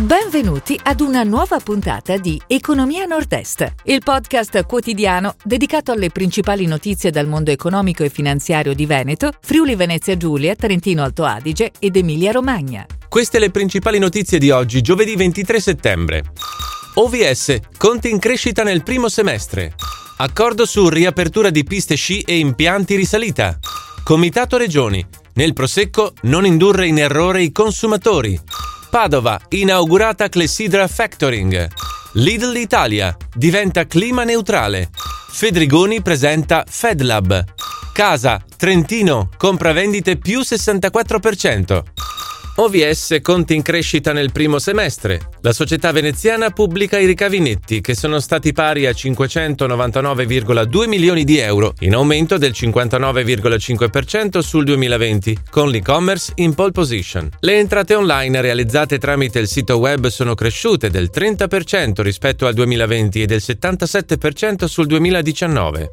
Benvenuti ad una nuova puntata di Economia Nord-Est, il podcast quotidiano dedicato alle principali notizie dal mondo economico e finanziario di Veneto, Friuli Venezia Giulia, Trentino Alto Adige ed Emilia Romagna. Queste le principali notizie di oggi, giovedì 23 settembre. OVS, conti in crescita nel primo semestre. Accordo su riapertura di piste sci e impianti risalita. Comitato Regioni, nel prosecco non indurre in errore i consumatori. Padova, inaugurata Clessidra Factoring. Lidl Italia, diventa clima neutrale. Fedrigoni presenta FedLab. Casa, Trentino, compravendite più 64%. OVS conti in crescita nel primo semestre. La società veneziana pubblica i ricavi netti che sono stati pari a 599,2 milioni di euro, in aumento del 59,5% sul 2020, con l'e-commerce in pole position. Le entrate online realizzate tramite il sito web sono cresciute del 30% rispetto al 2020 e del 77% sul 2019.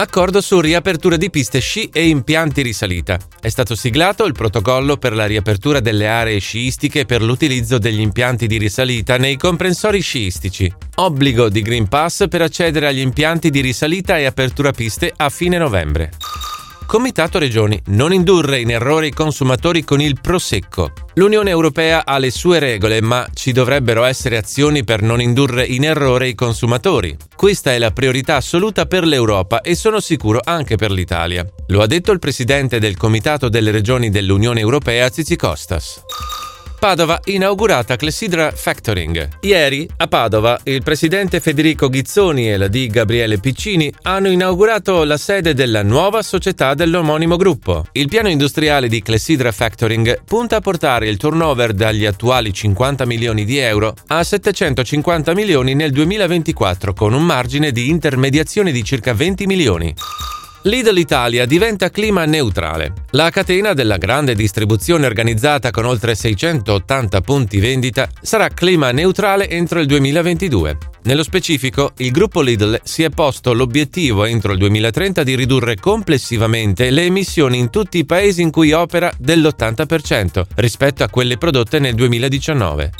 Accordo su riapertura di piste sci e impianti risalita. È stato siglato il protocollo per la riapertura delle aree sciistiche per l'utilizzo degli impianti di risalita nei comprensori sciistici. Obbligo di Green Pass per accedere agli impianti di risalita e apertura piste a fine novembre. Comitato Regioni, non indurre in errore i consumatori con il prosecco. L'Unione Europea ha le sue regole, ma ci dovrebbero essere azioni per non indurre in errore i consumatori. Questa è la priorità assoluta per l'Europa e sono sicuro anche per l'Italia. Lo ha detto il presidente del Comitato delle Regioni dell'Unione Europea, Zizi Costas. Padova inaugurata Clessidra Factoring. Ieri a Padova il presidente Federico Ghizzoni e la D Gabriele Piccini hanno inaugurato la sede della nuova società dell'omonimo gruppo. Il piano industriale di Clessidra Factoring punta a portare il turnover dagli attuali 50 milioni di euro a 750 milioni nel 2024 con un margine di intermediazione di circa 20 milioni. Lidl Italia diventa clima neutrale. La catena della grande distribuzione organizzata con oltre 680 punti vendita sarà clima neutrale entro il 2022. Nello specifico, il gruppo Lidl si è posto l'obiettivo entro il 2030 di ridurre complessivamente le emissioni in tutti i paesi in cui opera dell'80% rispetto a quelle prodotte nel 2019.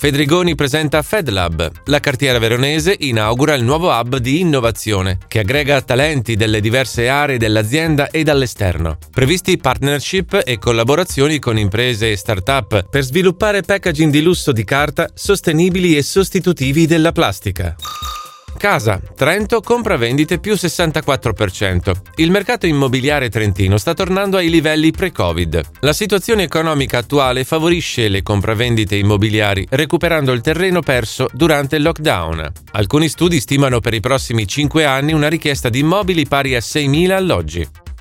Fedrigoni presenta FedLab. La cartiera veronese inaugura il nuovo hub di innovazione che aggrega talenti delle diverse aree dell'azienda e dall'esterno. Previsti partnership e collaborazioni con imprese e start-up per sviluppare packaging di lusso di carta sostenibili e sostitutivi della plastica. Casa. Trento compra vendite più 64%. Il mercato immobiliare trentino sta tornando ai livelli pre-Covid. La situazione economica attuale favorisce le compravendite immobiliari, recuperando il terreno perso durante il lockdown. Alcuni studi stimano per i prossimi 5 anni una richiesta di immobili pari a 6.000 alloggi.